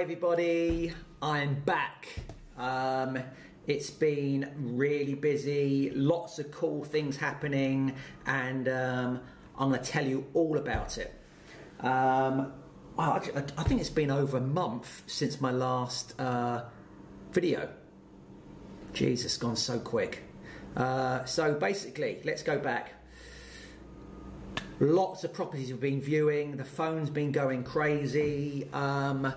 Hi everybody, I'm back. Um, it's been really busy, lots of cool things happening, and um, I'm going to tell you all about it. Um, I, I think it's been over a month since my last uh, video. Jesus, gone so quick. Uh, so basically, let's go back. Lots of properties we've been viewing. The phone's been going crazy. Um,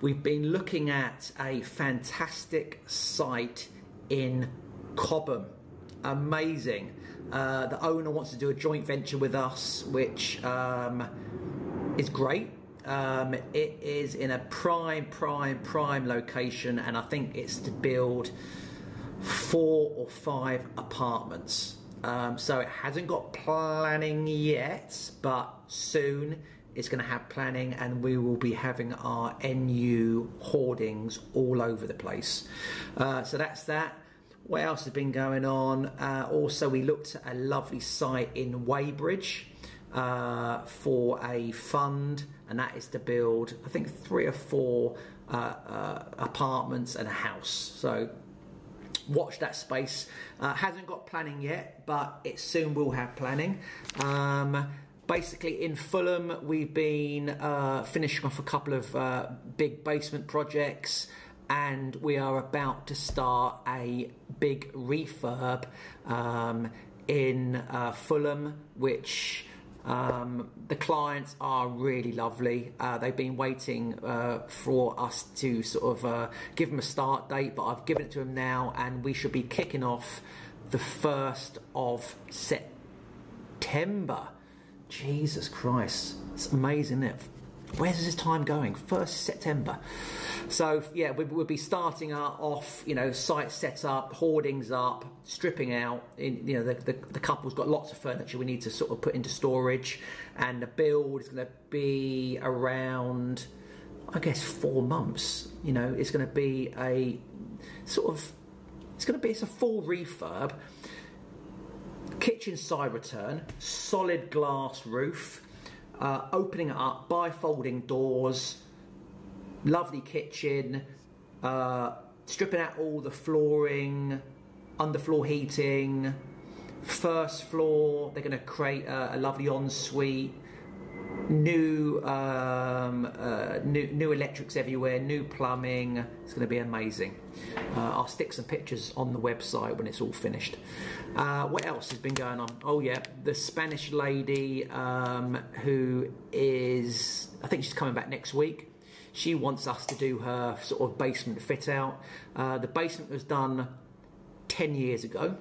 we've been looking at a fantastic site in Cobham. Amazing. Uh, the owner wants to do a joint venture with us, which um, is great. Um, it is in a prime, prime, prime location, and I think it's to build four or five apartments. Um, so it hasn't got planning yet, but soon it's going to have planning, and we will be having our NU hoardings all over the place. Uh, so that's that. What else has been going on? Uh, also, we looked at a lovely site in Weybridge uh, for a fund, and that is to build, I think, three or four uh, uh, apartments and a house. So watch that space. Uh, hasn't got planning yet, but it soon will have planning. Um, basically, in Fulham, we've been uh, finishing off a couple of uh, big basement projects. And we are about to start a big refurb um, in uh, Fulham, which um, the clients are really lovely. Uh, they've been waiting uh, for us to sort of uh, give them a start date, but I've given it to them now, and we should be kicking off the 1st of September. Jesus Christ, it's amazing, isn't it? Where's this time going? 1st September. So yeah, we, will be starting our off, you know, site set up, hoardings up, stripping out. In, you know, the, the, the, couple's got lots of furniture we need to sort of put into storage, and the build is going to be around, I guess, four months. You know, it's going to be a sort of, it's going to be it's a full refurb. Kitchen side return, solid glass roof, uh, opening up, bifolding doors lovely kitchen, uh, stripping out all the flooring, underfloor heating, first floor, they're going to create a, a lovely ensuite, new, um, uh, new, new electrics everywhere, new plumbing. It's going to be amazing. Uh, I'll stick some pictures on the website when it's all finished. Uh, what else has been going on? Oh yeah, the Spanish lady um, who is, I think she's coming back next week. She wants us to do her sort of basement fit out. Uh, the basement was done 10 years ago.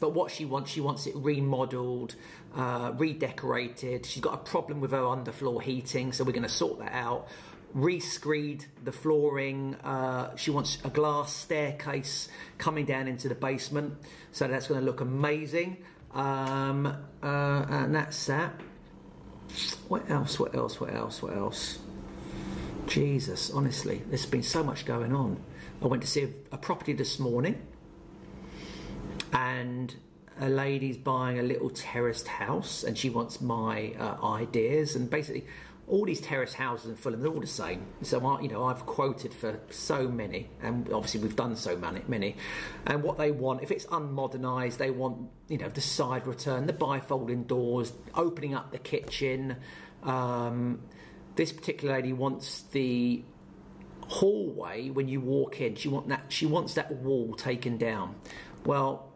But what she wants, she wants it remodeled, uh, redecorated. She's got a problem with her underfloor heating, so we're going to sort that out. Rescreed the flooring. Uh, she wants a glass staircase coming down into the basement, so that's going to look amazing. Um, uh, and that's that. What else? What else? What else? What else? Jesus, honestly, there's been so much going on. I went to see a, a property this morning, and a lady's buying a little terraced house, and she wants my uh, ideas. And basically, all these terrace houses in Fulham, they're all the same. So, I, you know, I've quoted for so many, and obviously we've done so many, many. And what they want, if it's unmodernised, they want, you know, the side return, the bifolding doors, opening up the kitchen. Um, this particular lady wants the hallway when you walk in. She want that. She wants that wall taken down. Well,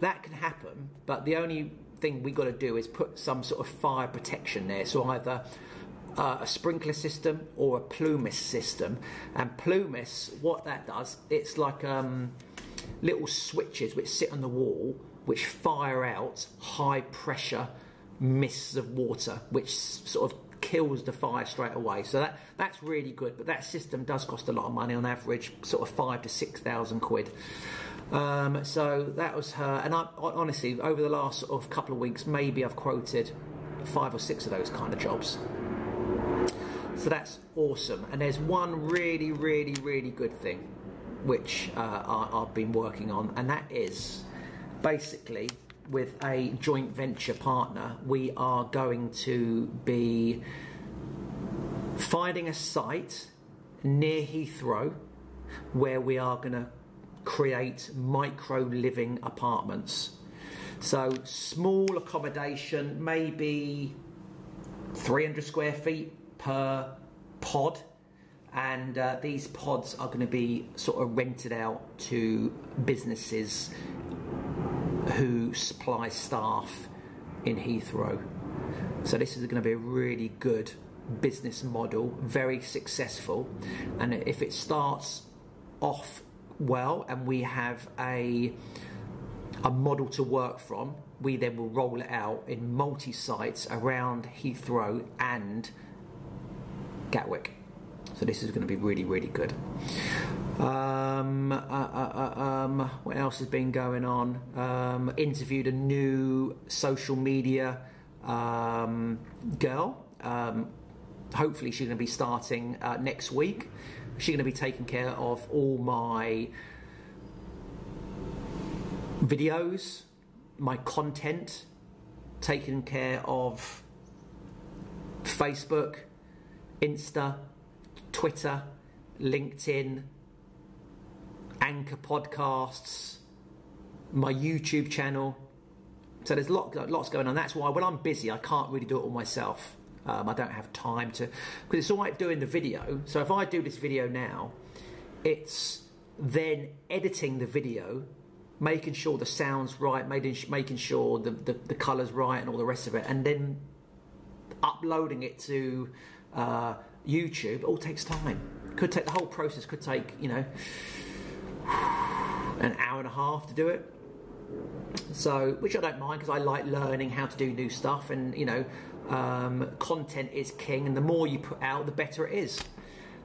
that can happen, but the only thing we got to do is put some sort of fire protection there. So either uh, a sprinkler system or a Plumis system. And Plumis, what that does, it's like um, little switches which sit on the wall, which fire out high pressure mists of water, which sort of kills the fire straight away. So that that's really good. But that system does cost a lot of money on average, sort of five to six thousand quid. Um, so that was her. And I, honestly, over the last sort of couple of weeks, maybe I've quoted five or six of those kind of jobs. So that's awesome. And there's one really, really, really good thing which uh, I, I've been working on, and that is basically with a joint venture partner, we are going to be finding a site near Heathrow where we are going to create micro living apartments. So, small accommodation, maybe 300 square feet per pod. And uh, these pods are going to be sort of rented out to businesses who supply staff in Heathrow. So, this is going to be a really good business model, very successful. And if it starts off well and we have a a model to work from, we then will roll it out in multi sites around Heathrow and Gatwick. So this is going to be really, really good. Um, uh, uh, uh, um, what else has been going on? Um, interviewed a new social media um, girl. Um, hopefully, she's going to be starting uh, next week. She's going to be taking care of all my videos, my content, taking care of Facebook, Insta, Twitter, LinkedIn, Anchor podcasts, my YouTube channel. So there's lot, lots going on. That's why when I'm busy, I can't really do it all myself. Um, I don't have time to, because it's all right doing the video. So if I do this video now, it's then editing the video making sure the sound's right, making, making sure the, the, the colour's right and all the rest of it, and then uploading it to uh, YouTube all takes time. Could take the whole process could take you know an hour and a half to do it. So, which I don't mind because I like learning how to do new stuff, and you know, um, content is king, and the more you put out, the better it is.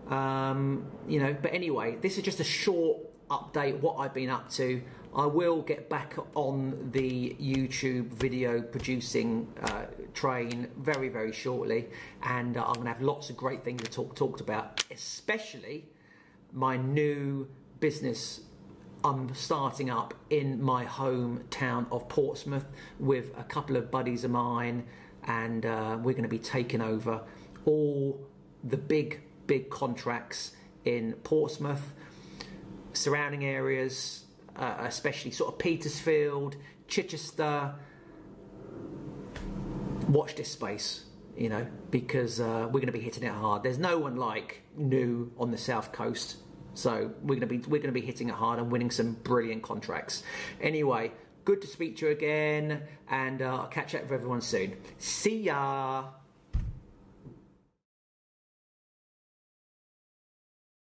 Um, you know, but anyway, this is just a short update what I've been up to. I will get back on the YouTube video producing uh, train very, very shortly, and uh, I'm going to have lots of great things to talk talked about, especially my new business I'm starting up in my hometown of Portsmouth with a couple of buddies of mine, and uh, we're going to be taking over all the big, big contracts in Portsmouth, surrounding areas, uh, especially sort of Petersfield, Chichester. Watch this space, you know, because uh, we're going to be hitting it hard. There's no one like new on the south coast, so we're going to be we're going to be hitting it hard and winning some brilliant contracts. Anyway, good to speak to you again, and uh, I'll catch up with everyone soon. See ya.